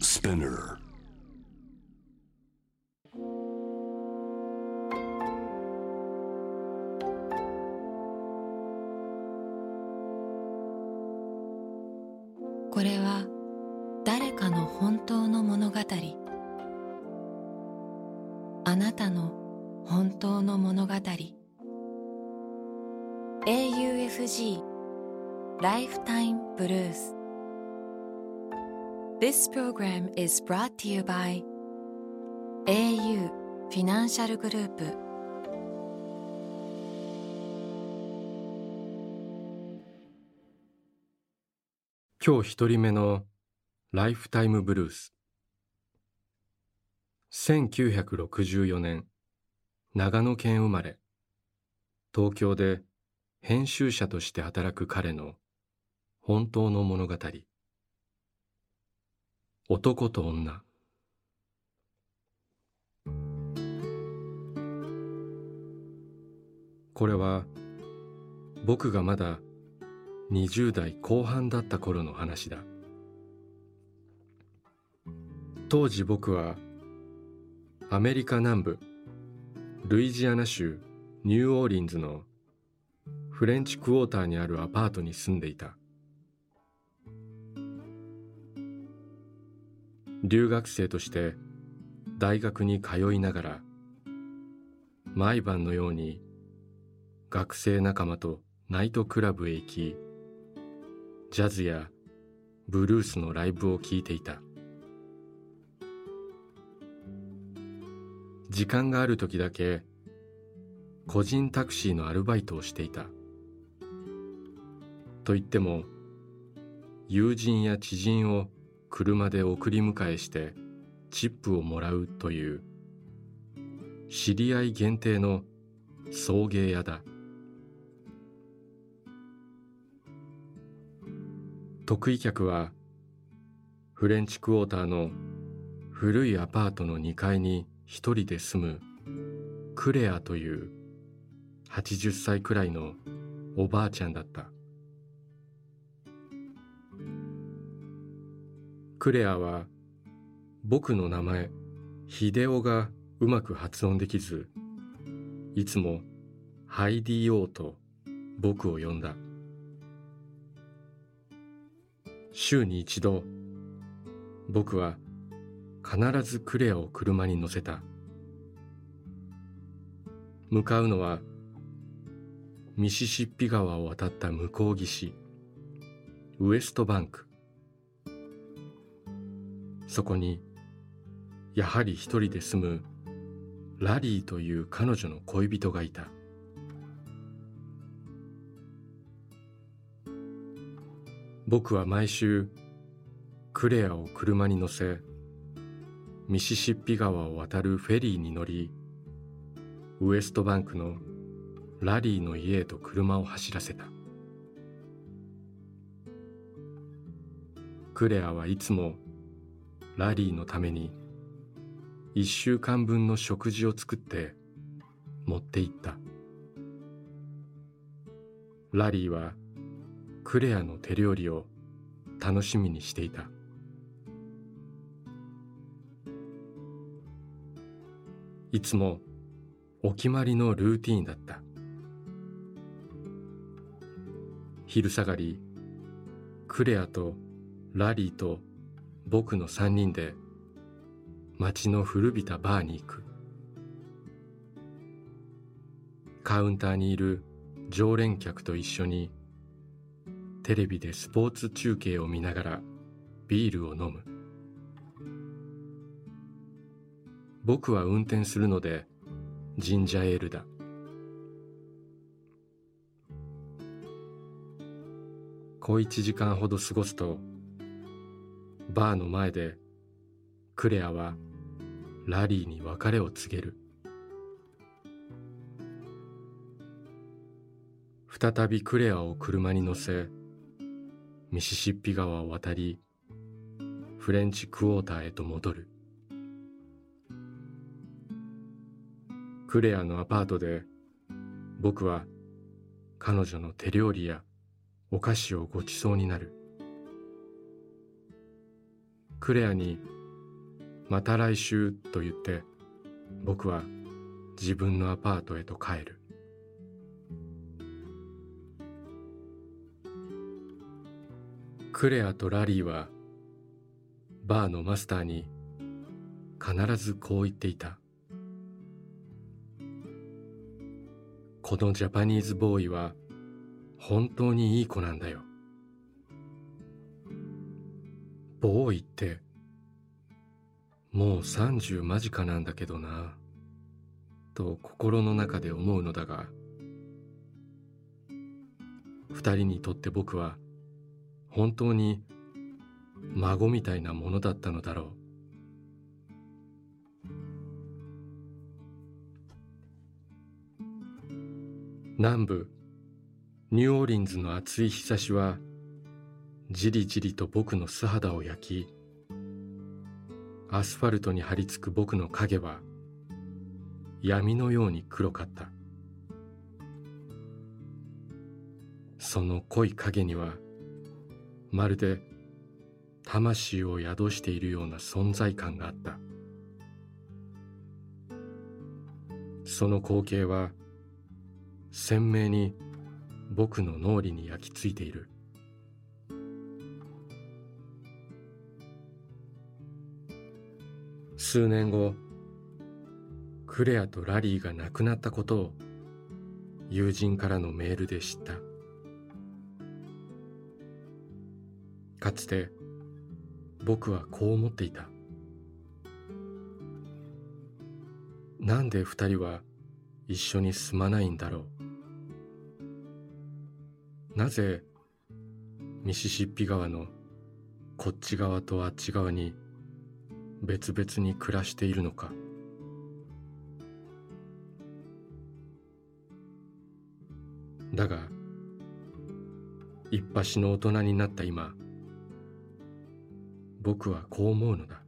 Spinner. This program is brought to you by au フィナンシャルグループ今日一人目のライフタイムブルース1964年長野県生まれ東京で編集者として働く彼の本当の物語男と女。これは僕がまだ20代後半だった頃の話だ。当時僕はアメリカ南部ルイジアナ州ニューオーリンズのフレンチクォーターにあるアパートに住んでいた。留学生として大学に通いながら毎晩のように学生仲間とナイトクラブへ行きジャズやブルースのライブを聴いていた。時間がある時だけ個人タクシーのアルバイトをしていた。と言っても友人や知人を車で送り迎えしてチップをもらうという。知り合い限定の送迎屋だ。得意客はフレンチクォーターの古いアパートの2階に一人で住むクレアという80歳くらいのおばあちゃんだった。クレアは僕の名前ヒデオがうまく発音できずいつもハイディオーと僕を呼んだ。週に一度僕は必ずクレアを車に乗せた。向かうのはミシシッピ川を渡った向こう岸ウエストバンク。そこにやはり一人で住むラリーという彼女の恋人がいた。僕は毎週クレアを車に乗せミシシッピ川を渡るフェリーに乗りウエストバンクのラリーの家へと車を走らせた。クレアはいつもラリーのために一週間分の食事を作って持って行った。ラリーはクレアの手料理を楽しみにしていた。いつもお決まりのルーティーンだった。昼下がりクレアとラリーと僕の三人で街の古びたバーに行く。カウンターにいる常連客と一緒にテレビでスポーツ中継を見ながらビールを飲む。僕は運転するのでジンジャーエールだ。小一時間ほど過ごすとバーの前でクレアはラリーに別れを告げる。再びクレアを車に乗せミシシッピ川を渡りフレンチクォーターへと戻る。クレアのアパートで僕は彼女の手料理やお菓子をごちそうになる。クレアにまた来週と言って僕は自分のアパートへと帰る。クレアとラリーはバーのマスターに必ずこう言っていた。このジャパニーズボーイは本当にいい子なんだよ。ボーイってもう30間近なんだけどなと心の中で思うのだが二人にとって僕は本当に孫みたいなものだったのだろう。南部ニューオーリンズの暑い日差しはじりじりと僕の素肌を焼きアスファルトに張り付く僕の影は闇のように黒かった。その濃い影にはまるで魂を宿しているような存在感があった。その光景は鮮明に僕の脳裏に焼き付いている。数年後クレアとラリーが亡くなったことを友人からのメールで知った。かつて僕はこう思っていた。なんで二人は一緒に住まないんだろう。なぜミシシッピ川のこっち側とあっち側に別々に暮らしているのか。だが一発の大人になった今僕はこう思うのだ。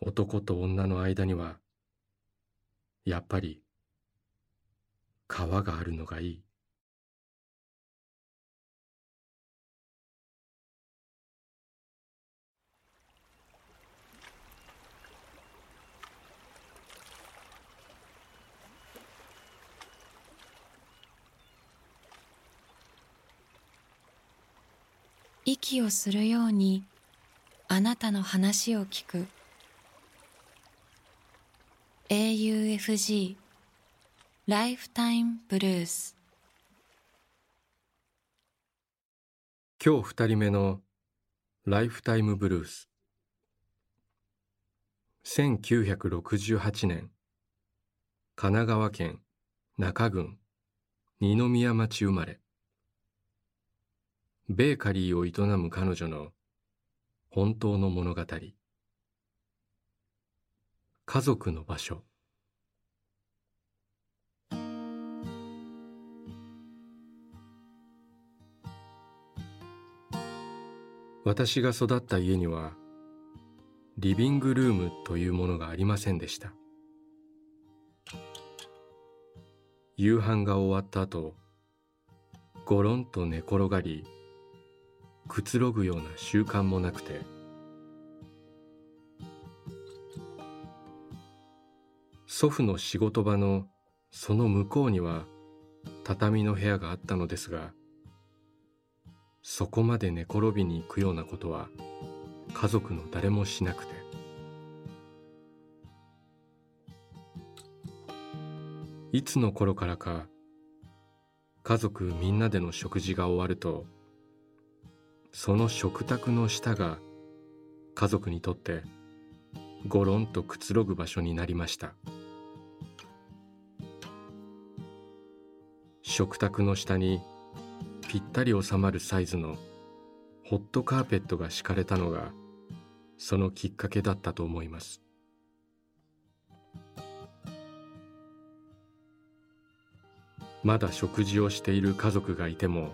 男と女の間にはやっぱり川があるのがいい。息をするようにあなたの話を聞く。AUFG ライフタイムブルース今日二人目のライフタイムブルース1968年神奈川県中郡二宮町生まれ。ベーカリーを営む彼女の本当の物語。家族の場所。私が育った家にはリビングルームというものがありませんでした。夕飯が終わった後ゴロンと寝転がりくつろぐような習慣もなくて。祖父の仕事場のその向こうには畳の部屋があったのですがそこまで寝転びに行くようなことは家族の誰もしなくて。いつの頃からか家族みんなでの食事が終わるとその食卓の下が家族にとってゴロンとくつろぐ場所になりました。食卓の下にぴったり収まるサイズのホットカーペットが敷かれたのがそのきっかけだったと思います。まだ食事をしている家族がいても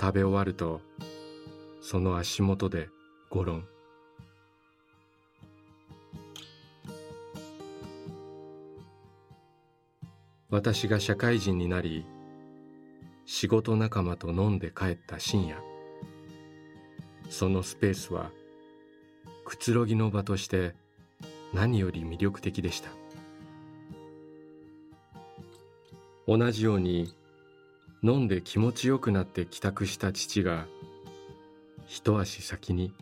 食べ終わるとその足元でゴロン私が社会人になり仕事仲間と飲んで帰った深夜。そのスペースはくつろぎの場として何より魅力的でした。同じように飲んで気持ちよくなって帰宅した父が一足先に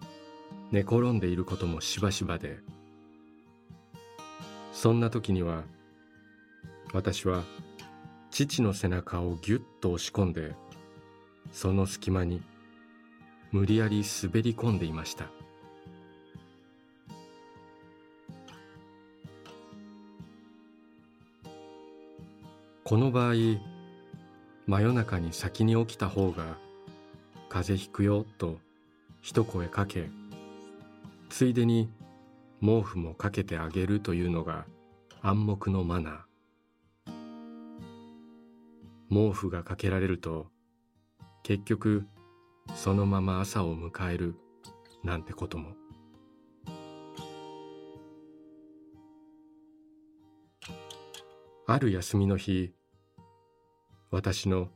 寝転んでいることもしばしばでそんな時には私は父の背中をぎゅっと押し込んでその隙間に無理やり滑り込んでいました。この場合真夜中に先に起きた方が風邪ひくよと一声かけついでに毛布もかけてあげるというのが暗黙のマナー。毛布がかけられると結局そのまま朝を迎えるなんてことも。ある休みの日私の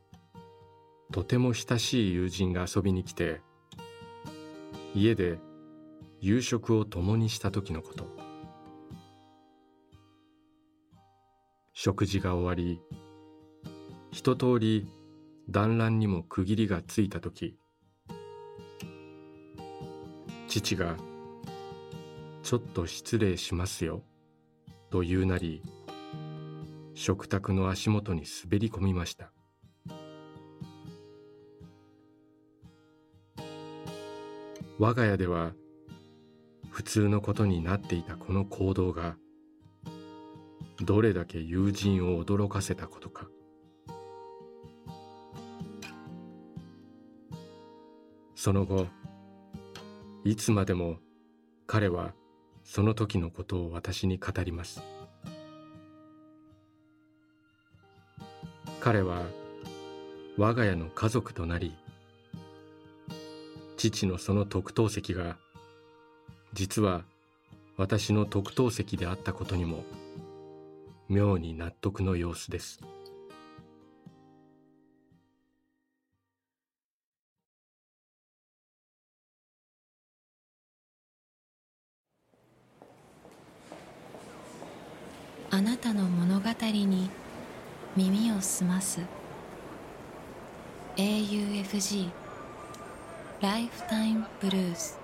とても親しい友人が遊びに来て家で夕食を共にした時のこと。食事が終わり一通り団らんにも区切りがついた時父が「ちょっと失礼しますよ」と言うなり食卓の足元に滑り込みました。我が家では普通のことになっていたこの行動がどれだけ友人を驚かせたことか。その後いつまでも彼はその時のことを私に語ります。彼は我が家の家族となり父のその特等席が実は私の特等席であったことにも妙に納得の様子です。あなたの物語に耳を澄ます。AUFG ライフタイムブルース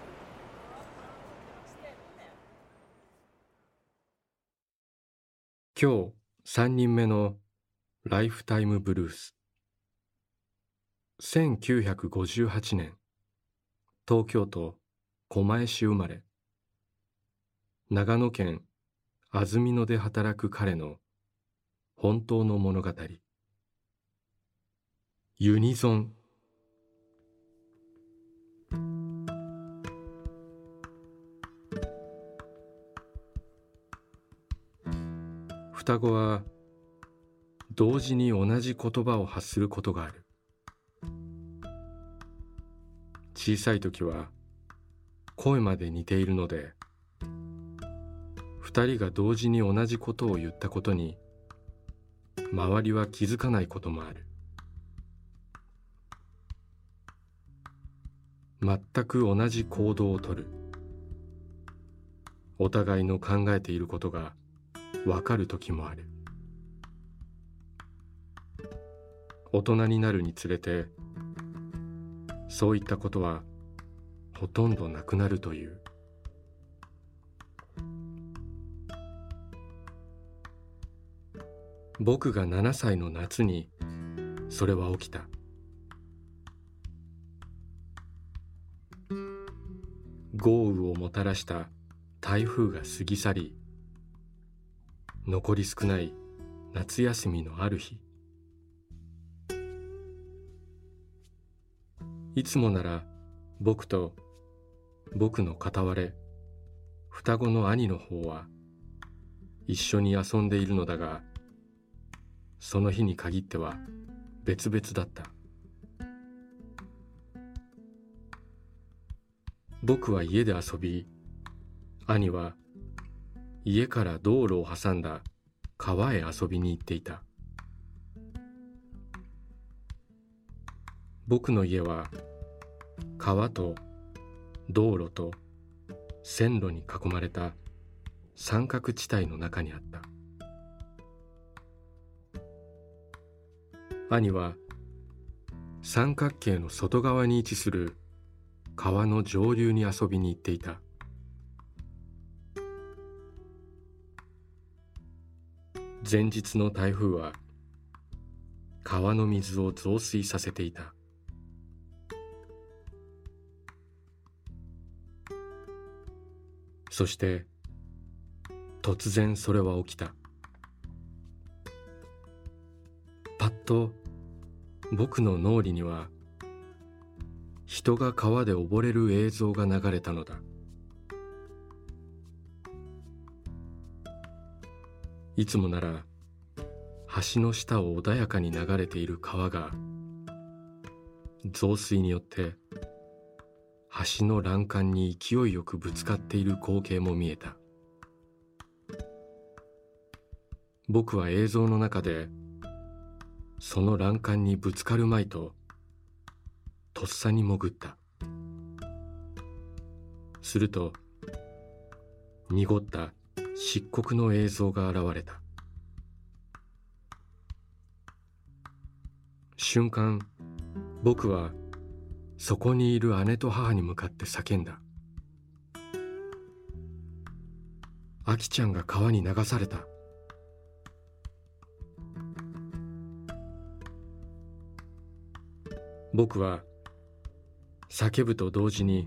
今日3人目のライフタイムブルース1958年。東京都狛江市生まれ。長野県安曇野で働く彼の本当の物語。ユニゾン。双子は同時に同じ言葉を発することがある。小さい時は声まで似ているので二人が同時に同じことを言ったことに周りは気づかないこともある。全く同じ行動をとる。お互いの考えていることがわかる時もある。大人になるにつれてそういったことはほとんどなくなるという。僕が7歳の夏にそれは起きた。豪雨をもたらした台風が過ぎ去り残り少ない夏休みのある日。いつもなら僕と僕の片割れ双子の兄の方は一緒に遊んでいるのだがその日に限っては別々だった。僕は家で遊び兄は家から道路を挟んだ川へ遊びに行っていた。僕の家は川と道路と線路に囲まれた三角地帯の中にあった。兄は三角形の外側に位置する川の上流に遊びに行っていた。前日の台風は川の水を増水させていた。そして突然それは起きた。と僕の脳裏には人が川で溺れる映像が流れたのだ。いつもなら橋の下を穏やかに流れている川が増水によって橋の欄干に勢いよくぶつかっている光景も見えた。僕は映像の中でその欄干にぶつかるまいととっさに潜った。すると濁った漆黒の映像が現れた。瞬間僕はそこにいる姉と母に向かって叫んだ「あきちゃんが川に流された」僕は叫ぶと同時に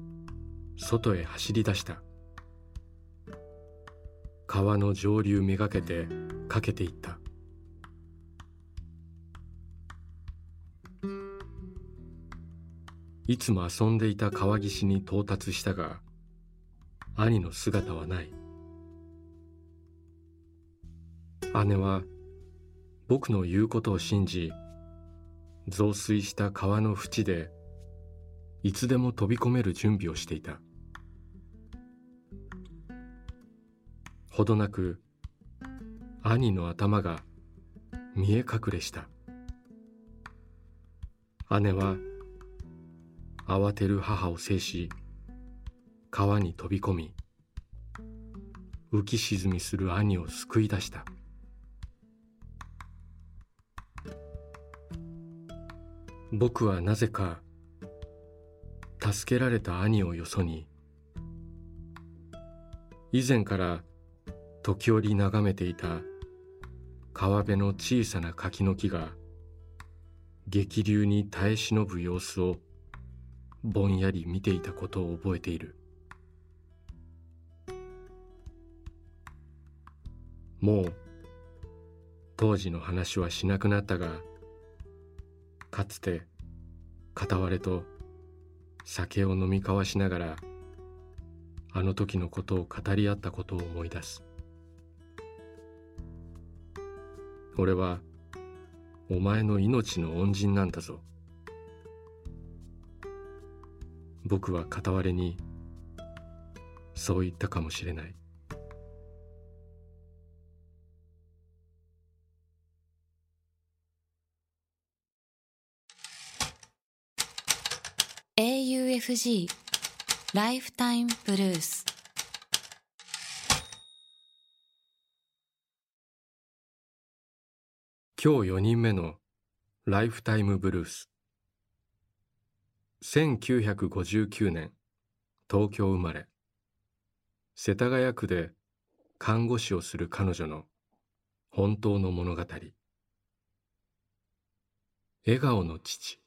外へ走り出した。川の上流めがけてかけていった。いつも遊んでいた川岸に到達したが兄の姿はない。姉は僕の言うことを信じ増水した川の縁でいつでも飛び込める準備をしていた。ほどなく兄の頭が見え隠れした。姉は慌てる母を制し川に飛び込み浮き沈みする兄を救い出した。僕はなぜか助けられた兄をよそに以前から時折眺めていた川辺の小さな柿の木が激流に耐え忍ぶ様子をぼんやり見ていたことを覚えている。もう当時の話はしなくなったがかつて片割れと酒を飲み交わしながらあの時のことを語り合ったことを思い出す。俺はお前の命の恩人なんだぞ。僕は片割れにそう言ったかもしれない。AFG ライフタイムブルース今日4人目のライフタイムブルース1959年東京生まれ。世田谷区で看護師をする彼女の本当の物語。笑顔の父。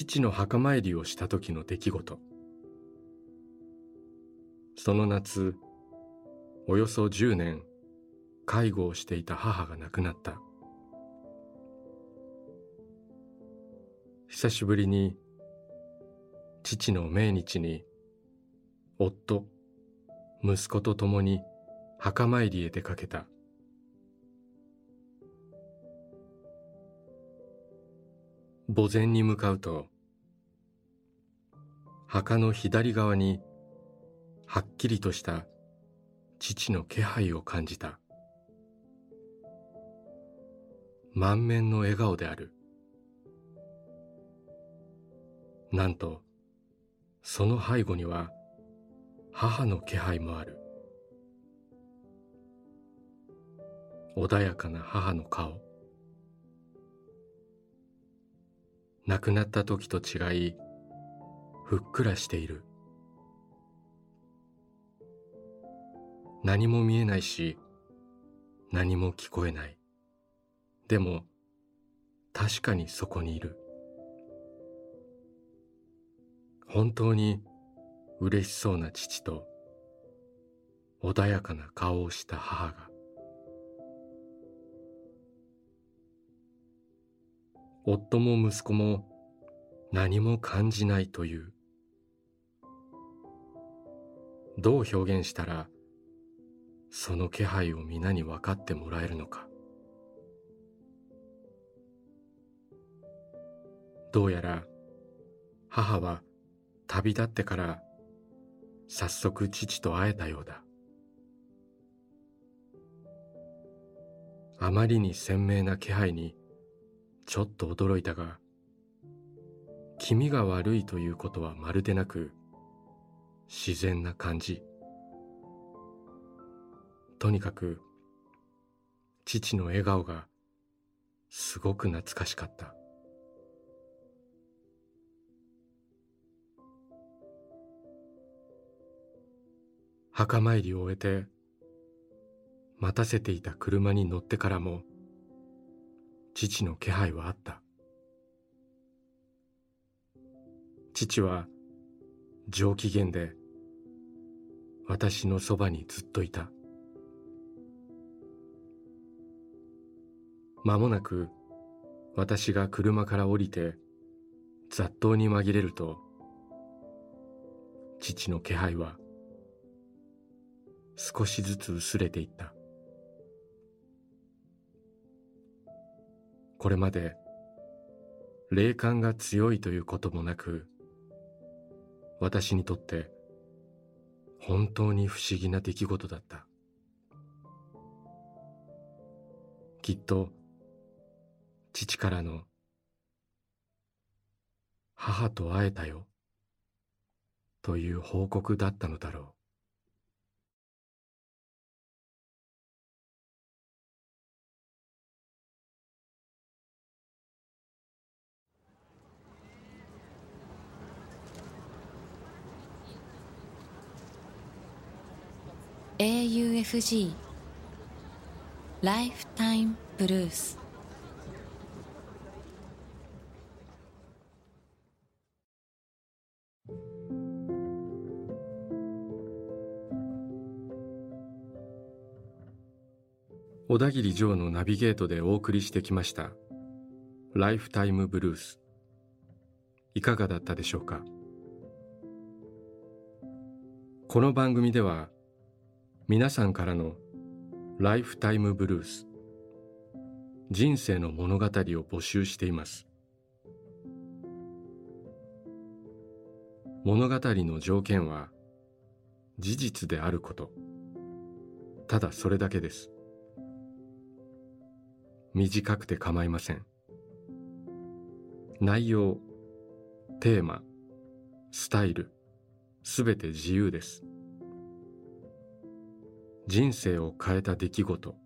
父の墓参りをした時の出来事。その夏およそ10年介護をしていた母が亡くなった。久しぶりに父の命日に夫息子と共に墓参りへ出かけた。墓前に向かうと墓の左側にはっきりとした父の気配を感じた。満面の笑顔である。なんとその背後には母の気配もある。穏やかな母の顔。亡くなった時と違いふっくらしている。何も見えないし何も聞こえない。でも確かにそこにいる。本当に嬉しそうな父と穏やかな顔をした母が夫も息子も何も感じないという。どう表現したらその気配を皆に分かってもらえるのか。どうやら母は旅立ってから早速父と会えたようだ。あまりに鮮明な気配にちょっと驚いたが気味が悪いということはまるでなく自然な感じ。とにかく父の笑顔がすごく懐かしかった。墓参りを終えて待たせていた車に乗ってからも父の気配はあった。父は上機嫌で私のそばにずっといた。間もなく私が車から降りて雑踏に紛れると父の気配は少しずつ薄れていった。これまで霊感が強いということもなく私にとって本当に不思議な出来事だった。きっと父からの母と会えたよ。という報告だったのだろう。AUFG ライフタイムブルース小田切城のナビゲートでお送りしてきました。ライフタイムブルースいかがだったでしょうか？この番組では皆さんからのライフタイムブルース。人生の物語を募集しています。物語の条件は事実であること。ただそれだけです。短くて構いません。内容テーマスタイルすべて自由です。人生を変えた出来事。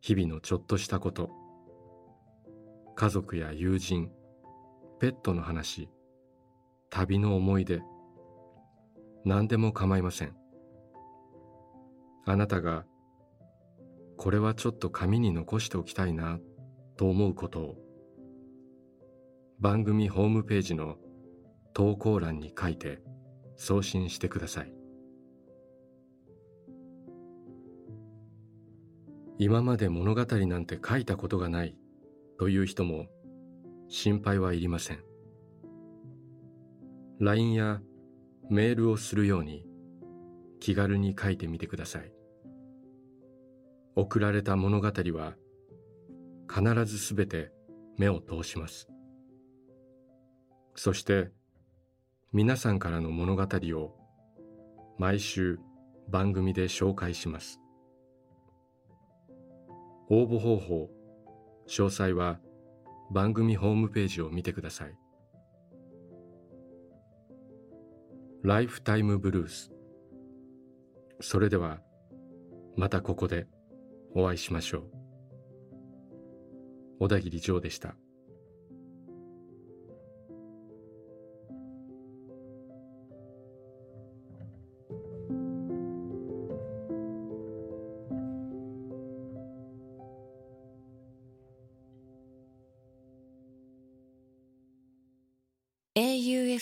日々のちょっとしたこと。家族や友人。ペットの話。旅の思い出。何でも構いません。あなたがこれはちょっと紙に残しておきたいな。と思うことを。番組ホームページの投稿欄に書いて送信してください。今まで物語なんて書いたことがないという人も心配はいりません。LINE やメールをするように気軽に書いてみてください。送られた物語は必ずすべて目を通します。そして皆さんからの物語を毎週番組で紹介します。応募方法詳細は番組ホームページを見てください。ライフタイムブルース。それではまたここでお会いしましょう。小田切ジョーでした。